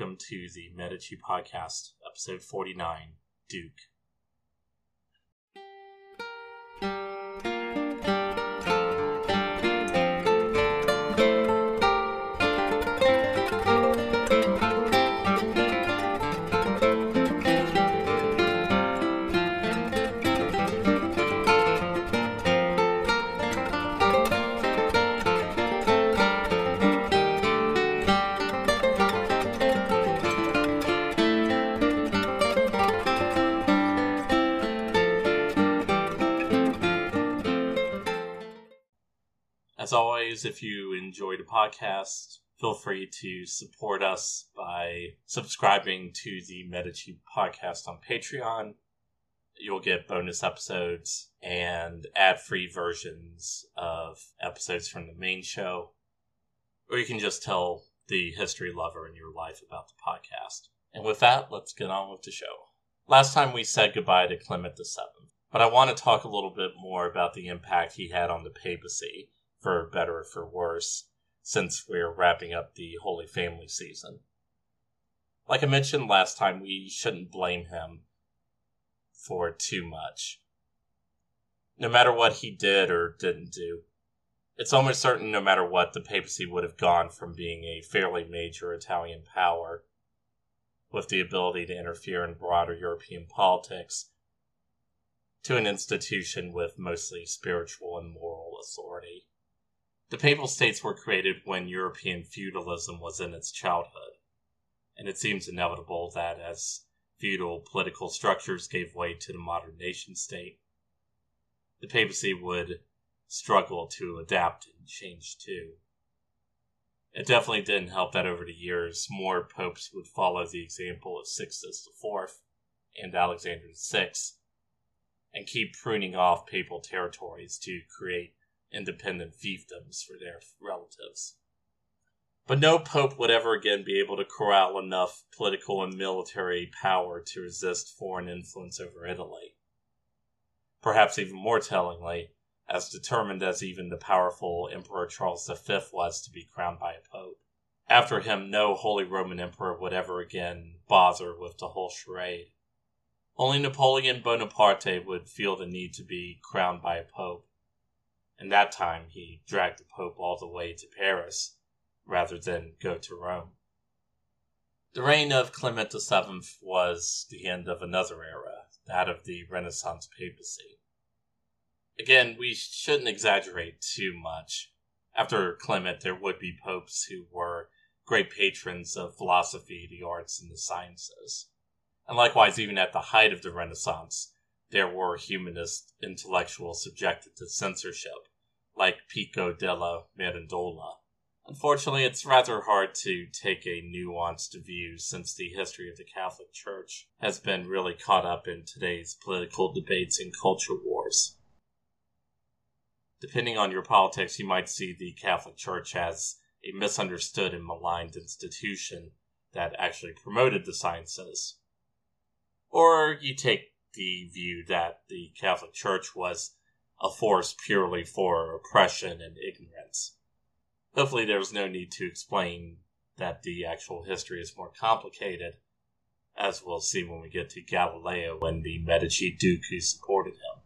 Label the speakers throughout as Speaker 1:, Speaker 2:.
Speaker 1: welcome to the Medici Podcast, episode 49 Duke. Always, if you enjoy the podcast, feel free to support us by subscribing to the Medici podcast on Patreon. You'll get bonus episodes and ad free versions of episodes from the main show. Or you can just tell the history lover in your life about the podcast. And with that, let's get on with the show. Last time we said goodbye to Clement VII, but I want to talk a little bit more about the impact he had on the papacy for better or for worse, since we're wrapping up the Holy Family season. Like I mentioned last time, we shouldn't blame him for too much. No matter what he did or didn't do, it's almost certain no matter what, the papacy would have gone from being a fairly major Italian power with the ability to interfere in broader European politics to an institution with mostly spiritual and moral authority. The Papal States were created when European feudalism was in its childhood, and it seems inevitable that as feudal political structures gave way to the modern nation state, the papacy would struggle to adapt and change too. It definitely didn't help that over the years, more popes would follow the example of Sixtus IV and Alexander VI and keep pruning off papal territories to create independent fiefdoms for their relatives. But no pope would ever again be able to corral enough political and military power to resist foreign influence over Italy. Perhaps even more tellingly, as determined as even the powerful Emperor Charles V was to be crowned by a pope. After him, no Holy Roman Emperor would ever again bother with the whole charade. Only Napoleon Bonaparte would feel the need to be crowned by a pope, and that time he dragged the Pope all the way to Paris rather than go to Rome. The reign of Clement VII was the end of another era, that of the Renaissance papacy. Again, we shouldn't exaggerate too much. After Clement, there would be popes who were great patrons of philosophy, the arts, and the sciences. And likewise, even at the height of the Renaissance, there were humanist intellectuals subjected to censorship, like Pico della Mirandola. Unfortunately, it's rather hard to take a nuanced view since the history of the Catholic Church has been really caught up in today's political debates and culture wars. Depending on your politics, you might see the Catholic Church as a misunderstood and maligned institution that actually promoted the sciences. Or you take the view that the Catholic Church was a force purely for oppression and ignorance. Hopefully, there's no need to explain that the actual history is more complicated, as we'll see when we get to Galileo when the Medici Duke who supported him.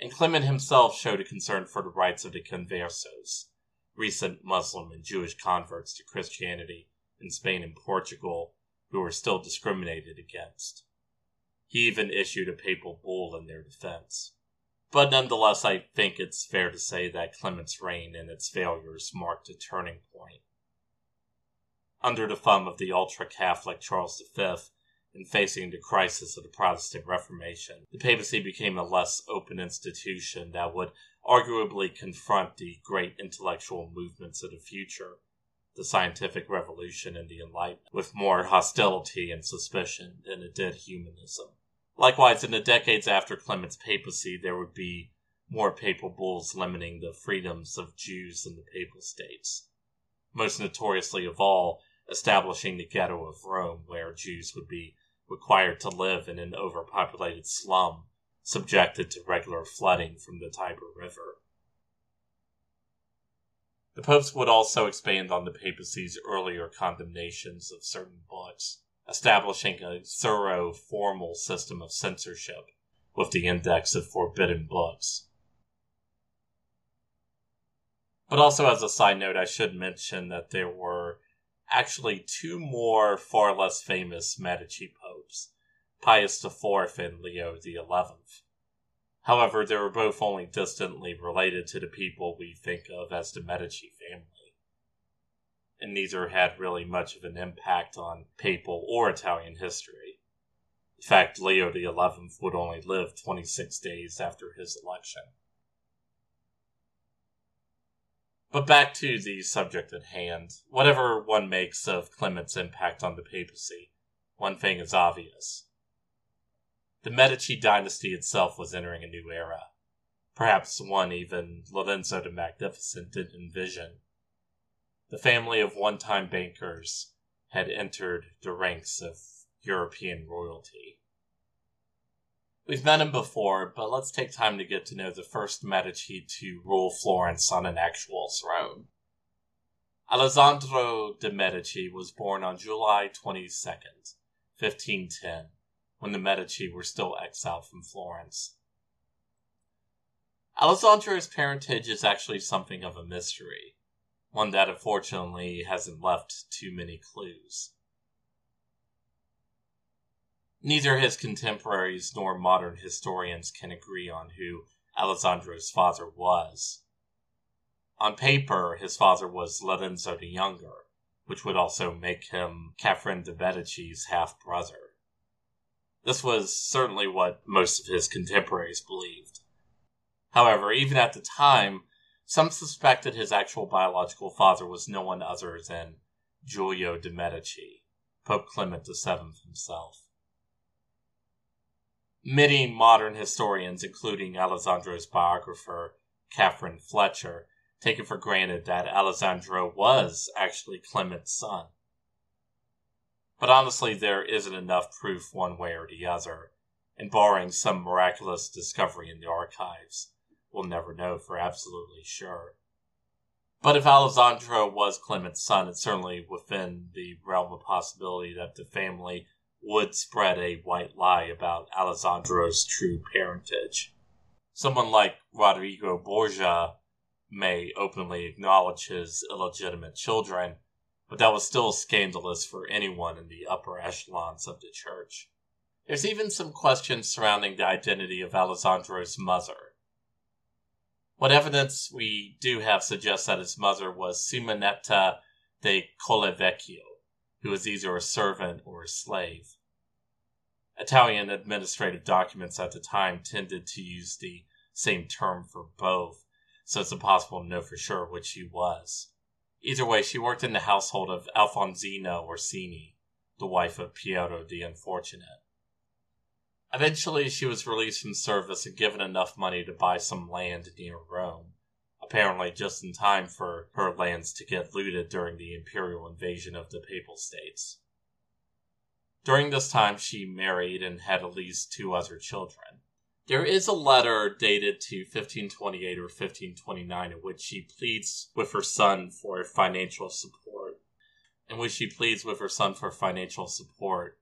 Speaker 1: And Clement himself showed a concern for the rights of the conversos, recent Muslim and Jewish converts to Christianity in Spain and Portugal who were still discriminated against. He even issued a papal bull in their defense. But nonetheless, I think it's fair to say that Clement's reign and its failures marked a turning point. Under the thumb of the ultra Catholic Charles V, and facing the crisis of the Protestant Reformation, the papacy became a less open institution that would arguably confront the great intellectual movements of the future, the scientific revolution and the Enlightenment, with more hostility and suspicion than it did humanism. Likewise, in the decades after Clement's papacy, there would be more papal bulls limiting the freedoms of Jews in the papal states. Most notoriously of all, establishing the ghetto of Rome, where Jews would be required to live in an overpopulated slum, subjected to regular flooding from the Tiber River. The popes would also expand on the papacy's earlier condemnations of certain books, establishing a thorough formal system of censorship with the Index of Forbidden Books. But also, as a side note, I should mention that there were actually two more far less famous Medici popes, Pius IV and Leo XI. However, they were both only distantly related to the people we think of as the Medici. And neither had really much of an impact on papal or Italian history. In fact, Leo XI would only live 26 days after his election. But back to the subject at hand. Whatever one makes of Clement's impact on the papacy, one thing is obvious. The Medici dynasty itself was entering a new era, perhaps one even Lorenzo the Magnificent didn't envision. The family of one time bankers had entered the ranks of European royalty. We've met him before, but let's take time to get to know the first Medici to rule Florence on an actual throne. Alessandro de' Medici was born on July 22nd, 1510, when the Medici were still exiled from Florence. Alessandro's parentage is actually something of a mystery, one that unfortunately hasn't left too many clues. Neither his contemporaries nor modern historians can agree on who Alessandro's father was. On paper, his father was Lorenzo the Younger, which would also make him Catherine de' Medici's half brother. This was certainly what most of his contemporaries believed. However, even at the time, some suspected his actual biological father was no one other than Giulio de' Medici, Pope Clement VII himself. Many modern historians, including Alessandro's biographer, Catherine Fletcher, take it for granted that Alessandro was actually Clement's son. But honestly, there isn't enough proof one way or the other, and barring some miraculous discovery in the archives, we'll never know for absolutely sure. But if Alessandro was Clement's son, it's certainly within the realm of possibility that the family would spread a white lie about Alessandro's true parentage. Someone like Rodrigo Borgia may openly acknowledge his illegitimate children, but that was still scandalous for anyone in the upper echelons of the church. There's even some questions surrounding the identity of Alessandro's mother. What evidence we do have suggests that his mother was Simonetta de Collevecchio, who was either a servant or a slave. Italian administrative documents at the time tended to use the same term for both, so it's impossible to know for sure which she was. Either way, she worked in the household of Alfonsina Orsini, the wife of Piero the Unfortunate. Eventually, she was released from service and given enough money to buy some land near Rome, apparently just in time for her lands to get looted during the imperial invasion of the Papal States. During this time, she married and had at least two other children. There is a letter dated to 1528 or 1529 in which she pleads with her son for financial support. In which she pleads with her son for financial support.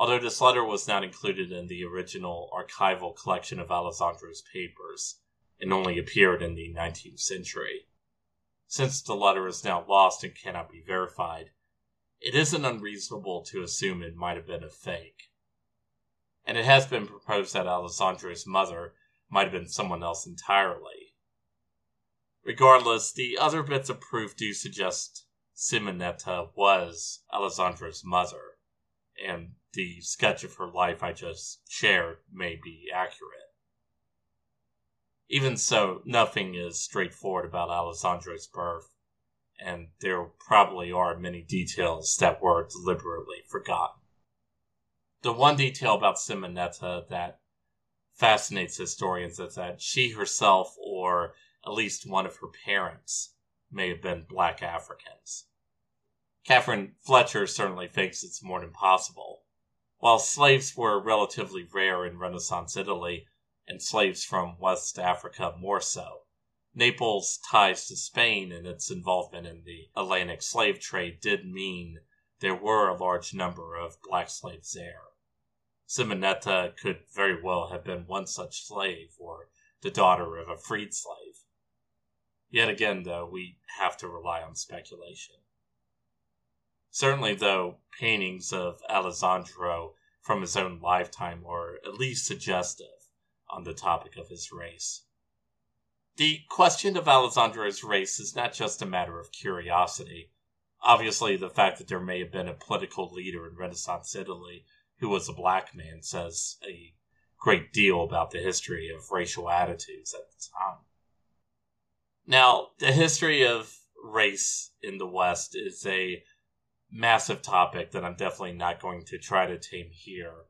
Speaker 1: Although this letter was not included in the original archival collection of Alessandro's papers, and only appeared in the 19th century. Since the letter is now lost and cannot be verified, it isn't unreasonable to assume it might have been a fake and it has been proposed that Alessandro's mother might have been someone else entirely. Regardless, the other bits of proof do suggest Simonetta was Alessandro's mother, and the sketch of her life I just shared may be accurate. Even so, nothing is straightforward about Alessandro's birth, and there probably are many details that were deliberately forgotten the one detail about Simonetta that fascinates historians is that she herself, or at least one of her parents, may have been black Africans. Catherine Fletcher certainly thinks it's more than possible. While slaves were relatively rare in Renaissance Italy, and slaves from West Africa more so, Naples' ties to Spain and its involvement in the Atlantic slave trade did mean there were a large number of black slaves there. Simonetta could very well have been one such slave or the daughter of a freed slave. Yet again, though, we have to rely on speculation. Certainly, though, paintings of Alessandro from his own lifetime are at least suggestive on the topic of his race. The question of Alessandro's race is not just a matter of curiosity. Obviously, the fact that there may have been a political leader in Renaissance Italy who was a black man says a great deal about the history of racial attitudes at the time. Now, the history of race in the West is a massive topic that I'm definitely not going to try to tame here.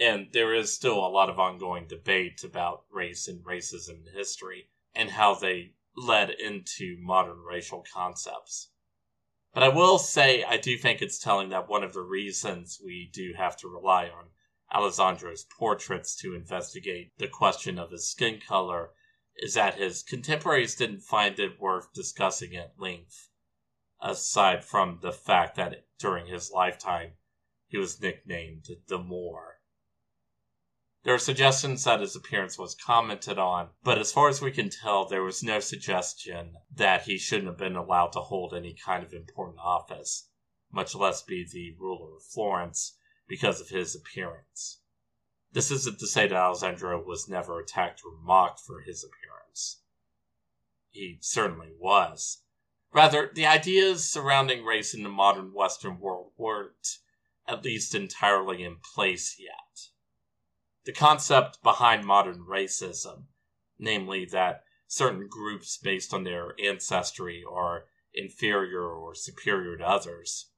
Speaker 1: And there is still a lot of ongoing debate about race and racism in history and how they led into modern racial concepts. But I will say I do think it's telling that one of the reasons we do have to rely on Alessandro's portraits to investigate the question of his skin color is that his contemporaries didn't find it worth discussing at length aside from the fact that during his lifetime he was nicknamed the Moor. There are suggestions that his appearance was commented on, but as far as we can tell, there was no suggestion that he shouldn't have been allowed to hold any kind of important office, much less be the ruler of Florence, because of his appearance. This isn't to say that Alessandro was never attacked or mocked for his appearance. He certainly was, Rather, the ideas surrounding race in the modern Western world weren't at least entirely in place yet. The concept behind modern racism, namely that certain groups based on their ancestry are inferior or superior to others,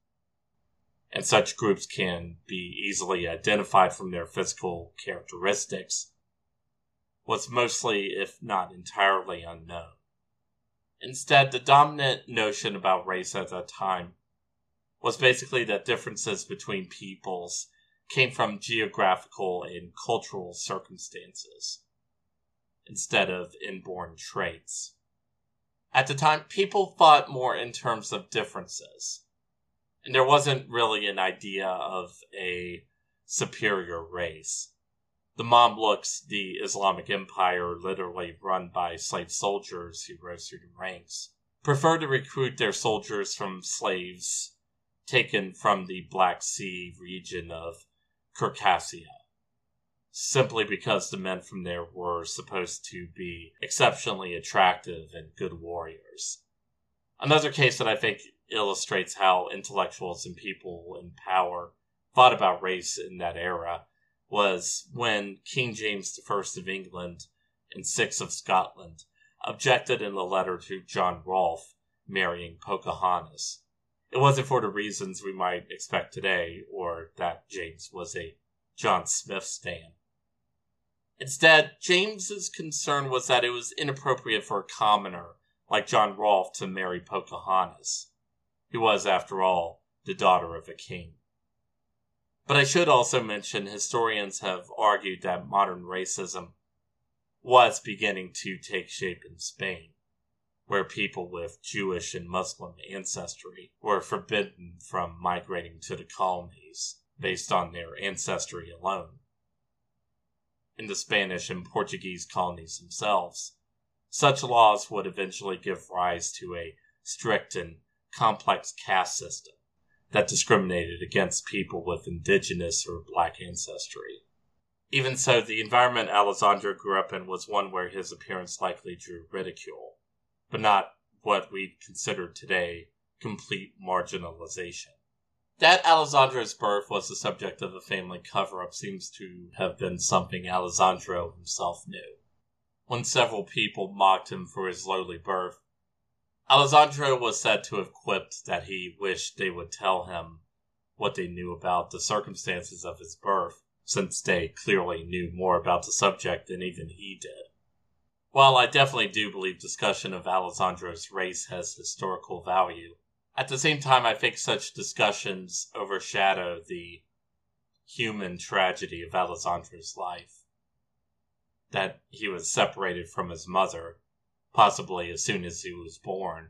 Speaker 1: and such groups can be easily identified from their physical characteristics, was mostly, if not entirely, unknown. Instead, the dominant notion about race at that time was basically that differences between peoples came from geographical and cultural circumstances instead of inborn traits. At the time, people thought more in terms of differences, and there wasn't really an idea of a superior race. The Mamluks, the Islamic Empire literally run by slave soldiers who rose through the ranks, prefer to recruit their soldiers from slaves taken from the Black Sea region of Circassia, simply because the men from there were supposed to be exceptionally attractive and good warriors. Another case that I think illustrates how intellectuals and people in power thought about race in that era was when King James I of England and six of Scotland objected in a letter to John Rolfe marrying Pocahontas. It wasn't for the reasons we might expect today, or that James was a John Smith stan. Instead, James's concern was that it was inappropriate for a commoner like John Rolfe to marry Pocahontas, who was, after all, the daughter of a king. But I should also mention historians have argued that modern racism was beginning to take shape in Spain, where people with Jewish and Muslim ancestry were forbidden from migrating to the colonies based on their ancestry alone. In the Spanish and Portuguese colonies themselves, such laws would eventually give rise to a strict and complex caste system that discriminated against people with indigenous or black ancestry. Even so, the environment Alessandro grew up in was one where his appearance likely drew ridicule, but not what we'd consider today complete marginalization. That Alessandro's birth was the subject of a family cover up seems to have been something Alessandro himself knew. When several people mocked him for his lowly birth, Alessandro was said to have quipped that he wished they would tell him what they knew about the circumstances of his birth, since they clearly knew more about the subject than even he did. While I definitely do believe discussion of Alessandro's race has historical value, at the same time I think such discussions overshadow the human tragedy of Alessandro's life. That he was separated from his mother possibly as soon as he was born,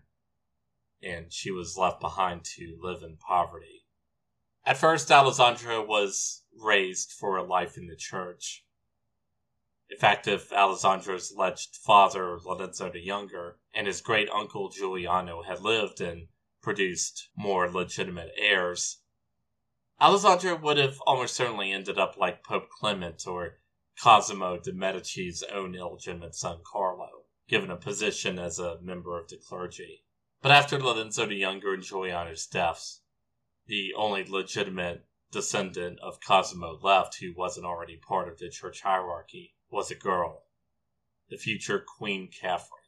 Speaker 1: and she was left behind to live in poverty. At first, Alessandro was raised for a life in the church. In fact, if Alessandro's alleged father, Lorenzo the Younger, and his great uncle Giuliano had lived and produced more legitimate heirs, Alessandro would have almost certainly ended up like Pope Clement or Cosimo de' Medici's own illegitimate son Carlo, given a position as a member of the clergy. But after Lorenzo the Younger and Giuliano's deaths, the only legitimate descendant of Cosimo left who wasn't already part of the church hierarchy was a girl, the future Queen Catherine.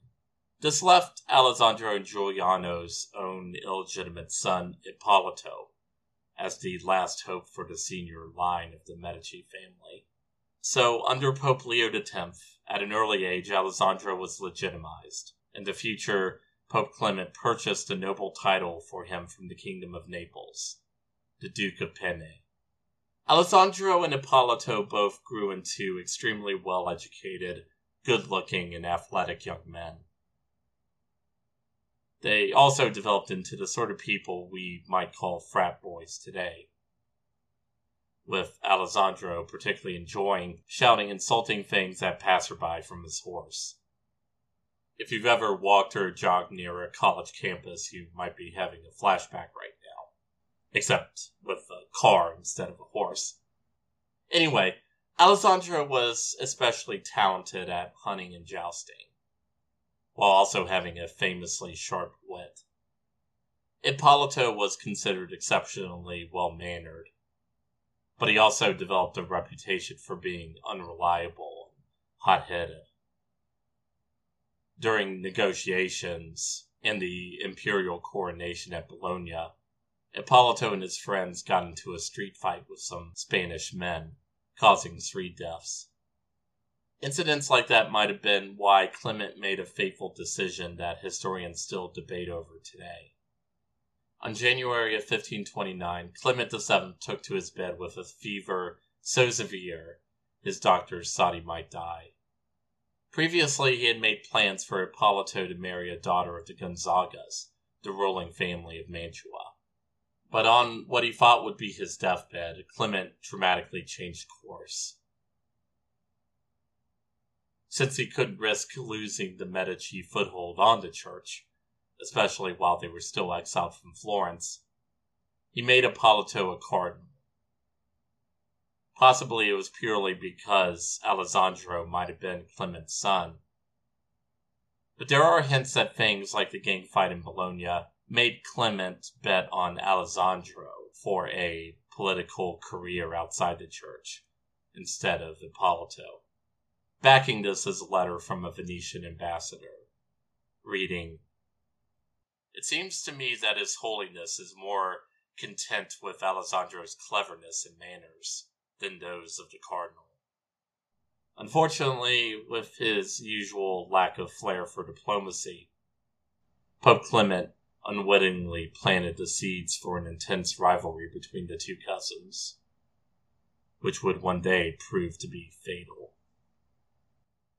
Speaker 1: This left Alessandro and Giuliano's own illegitimate son, Ippolito, as the last hope for the senior line of the Medici family. So, under Pope Leo X, at an early age, Alessandro was legitimized, and the future Pope Clement purchased a noble title for him from the Kingdom of Naples, the Duke of Penne. Alessandro and Ippolito both grew into extremely well educated, good looking, and athletic young men. They also developed into the sort of people we might call frat boys today. With Alessandro particularly enjoying shouting insulting things at passerby from his horse. If you've ever walked or jogged near a college campus, you might be having a flashback right now. Except with a car instead of a horse. Anyway, Alessandro was especially talented at hunting and jousting while also having a famously sharp wit. Ippolito was considered exceptionally well mannered, but he also developed a reputation for being unreliable and hot headed. During negotiations in the imperial coronation at Bologna, Ippolito and his friends got into a street fight with some Spanish men, causing three deaths. Incidents like that might have been why Clement made a fateful decision that historians still debate over today. On January of 1529, Clement VII took to his bed with a fever so severe his doctors thought he might die. Previously, he had made plans for Ippolito to marry a daughter of the Gonzagas, the ruling family of Mantua. But on what he thought would be his deathbed, Clement dramatically changed course since he couldn't risk losing the Medici foothold on the church, especially while they were still exiled from Florence. He made Ippolito a cardinal. Possibly it was purely because Alessandro might have been Clement's son. But there are hints that things like the gang fight in Bologna made Clement bet on Alessandro for a political career outside the church instead of Ippolito. Backing this is a letter from a Venetian ambassador, reading It seems to me that His Holiness is more content with Alessandro's cleverness and manners than those of the Cardinal. Unfortunately, with his usual lack of flair for diplomacy, Pope Clement unwittingly planted the seeds for an intense rivalry between the two cousins, which would one day prove to be fatal.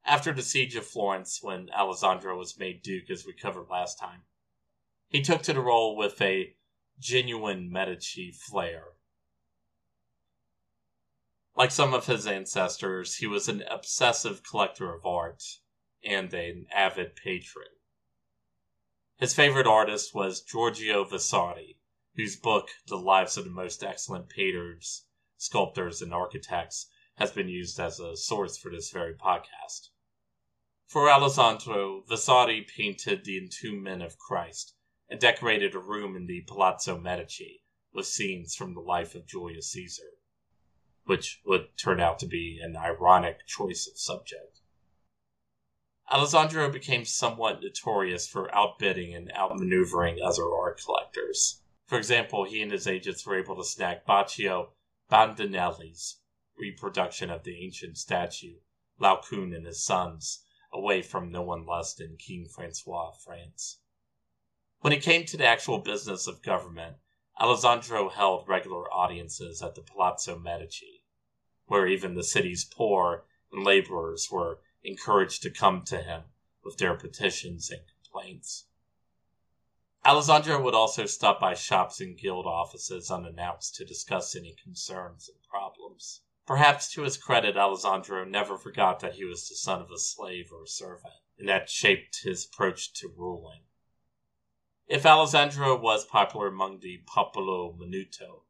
Speaker 1: After the siege of Florence, when Alessandro was made duke, as we covered last time, he took to the role with a genuine Medici flair. Like some of his ancestors, he was an obsessive collector of art and an avid patron. His favorite artist was Giorgio Vasari, whose book, The Lives of the Most Excellent Painters, Sculptors, and Architects, has been used as a source for this very podcast. For Alessandro, Vasari painted the entombment of Christ and decorated a room in the Palazzo Medici with scenes from the life of Julius Caesar, which would turn out to be an ironic choice of subject. Alessandro became somewhat notorious for outbidding and outmaneuvering other art collectors. For example, he and his agents were able to snag Baccio Bandinelli's reproduction of the ancient statue, Laocoon and his sons, away from no one less than King Francois of France. When it came to the actual business of government, Alessandro held regular audiences at the Palazzo Medici, where even the city's poor and laborers were encouraged to come to him with their petitions and complaints. Alessandro would also stop by shops and guild offices unannounced to discuss any concerns and problems. Perhaps to his credit, Alessandro never forgot that he was the son of a slave or a servant, and that shaped his approach to ruling. If Alessandro was popular among the popolo minuto,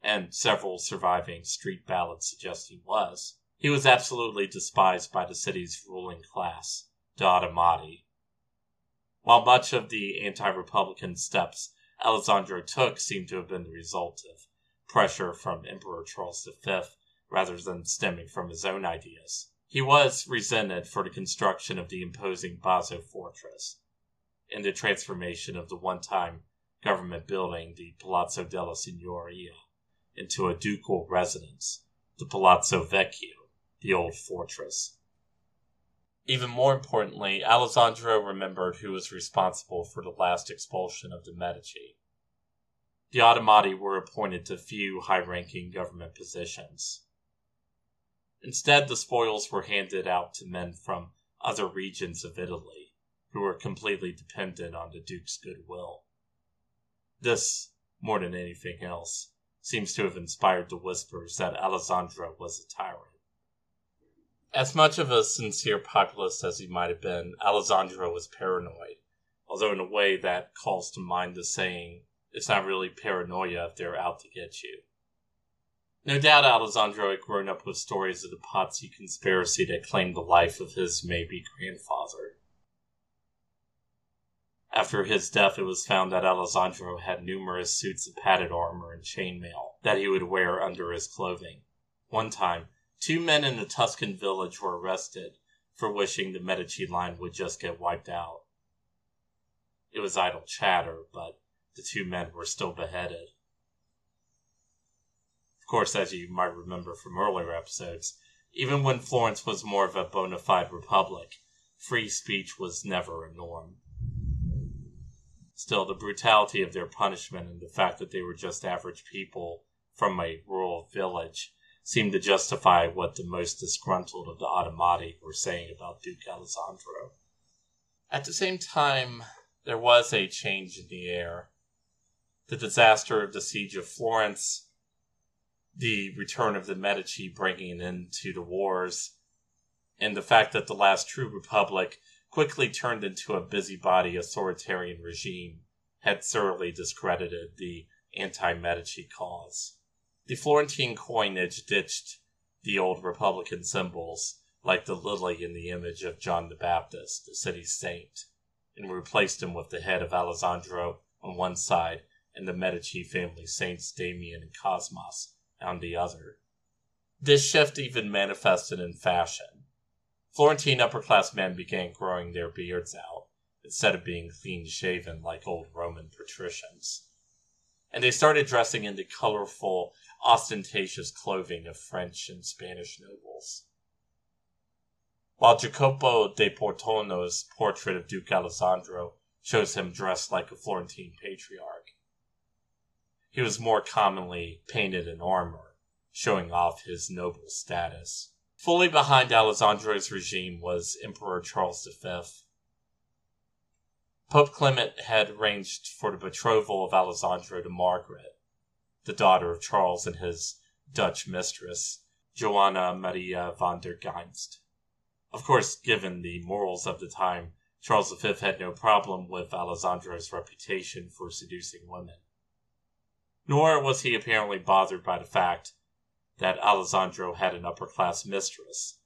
Speaker 1: and several surviving street ballads suggest he was, he was absolutely despised by the city's ruling class, the Ottimati, while much of the anti Republican steps Alessandro took seemed to have been the result of pressure from Emperor Charles V rather than stemming from his own ideas. He was resented for the construction of the imposing Basso fortress and the transformation of the one time government building, the Palazzo della Signoria, into a ducal residence, the Palazzo Vecchio, the old fortress. Even more importantly, Alessandro remembered who was responsible for the last expulsion of the Medici. The Ottimati were appointed to few high ranking government positions. Instead, the spoils were handed out to men from other regions of Italy who were completely dependent on the Duke's goodwill. This, more than anything else, seems to have inspired the whispers that Alessandro was a tyrant. As much of a sincere populist as he might have been, Alessandro was paranoid, although in a way that calls to mind the saying, it's not really paranoia if they're out to get you. No doubt Alessandro had grown up with stories of the Pazzi conspiracy that claimed the life of his maybe grandfather. After his death, it was found that Alessandro had numerous suits of padded armor and chainmail that he would wear under his clothing. One time, Two men in a Tuscan village were arrested for wishing the Medici line would just get wiped out. It was idle chatter, but the two men were still beheaded. Of course, as you might remember from earlier episodes, even when Florence was more of a bona fide republic, free speech was never a norm. Still, the brutality of their punishment and the fact that they were just average people from a rural village seemed to justify what the most disgruntled of the Ottimati were saying about Duke Alessandro. At the same time, there was a change in the air. The disaster of the siege of Florence, the return of the Medici bringing an end to the wars, and the fact that the last true republic quickly turned into a busybody authoritarian regime had thoroughly discredited the anti Medici cause. The Florentine coinage ditched the old Republican symbols, like the lily in the image of John the Baptist, the city's saint, and replaced them with the head of Alessandro on one side and the Medici family saints Damian and Cosmas on the other. This shift even manifested in fashion. Florentine upper class men began growing their beards out instead of being clean shaven like old Roman patricians. And they started dressing in the colorful ostentatious clothing of French and Spanish nobles. While Jacopo de Pontormo's portrait of Duke Alessandro shows him dressed like a Florentine patriarch, he was more commonly painted in armor, showing off his noble status. Fully behind Alessandro's regime was Emperor Charles V. Pope Clement had arranged for the betrothal of Alessandro to Margaret, the daughter of Charles and his Dutch mistress, Joanna Maria van der Gheynst. Of course, given the morals of the time, Charles V had no problem with Alessandro's reputation for seducing women. Nor was he apparently bothered by the fact that Alessandro had an upper class mistress,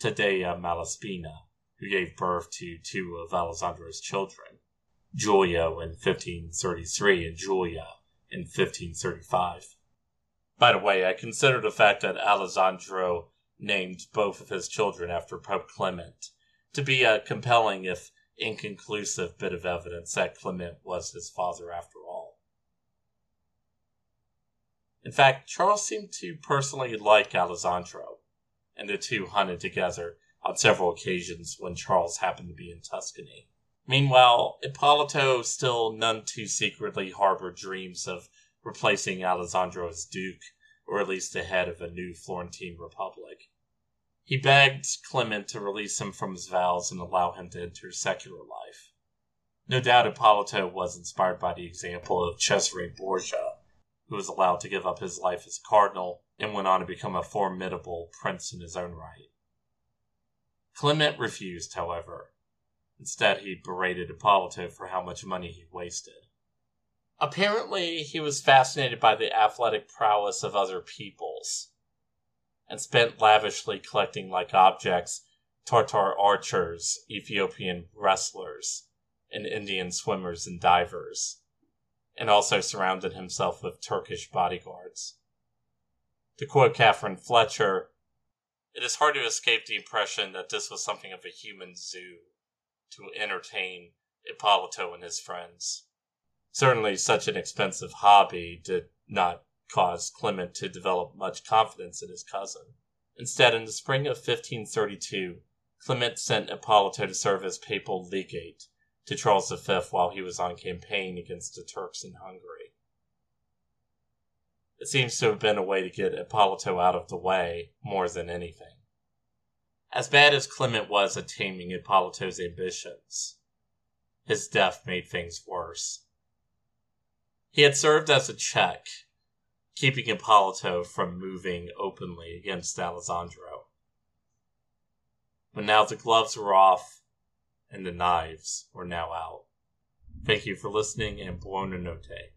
Speaker 1: Taddea Malaspina, who gave birth to two of Alessandro's children, Giulio in 1533 and Julia in 1535. By the way, I consider the fact that Alessandro named both of his children after Pope Clement to be a compelling, if inconclusive, bit of evidence that Clement was his father after all. In fact, Charles seemed to personally like Alessandro, and the two hunted together on several occasions when Charles happened to be in Tuscany. Meanwhile, Ippolito still none too secretly harbored dreams of replacing Alessandro as Duke, or at least the head of a new Florentine Republic. He begged Clement to release him from his vows and allow him to enter secular life. No doubt Ippolito was inspired by the example of Cesare Borgia, who was allowed to give up his life as a cardinal and went on to become a formidable prince in his own right. Clement refused, however. Instead, he berated Ippolito for how much money he wasted. Apparently, he was fascinated by the athletic prowess of other peoples and spent lavishly collecting like objects Tartar archers, Ethiopian wrestlers, and Indian swimmers and divers, and also surrounded himself with Turkish bodyguards. To quote Catherine Fletcher, it is hard to escape the impression that this was something of a human zoo to entertain Ippolito and his friends. Certainly, such an expensive hobby did not cause Clement to develop much confidence in his cousin. Instead, in the spring of 1532, Clement sent Ippolito to serve as papal legate to Charles V while he was on campaign against the Turks in Hungary. It seems to have been a way to get Ippolito out of the way more than anything. As bad as Clement was at taming Ippolito's ambitions, his death made things worse. He had served as a check, keeping Ippolito from moving openly against Alessandro. But now the gloves were off and the knives were now out. Thank you for listening and buona notte.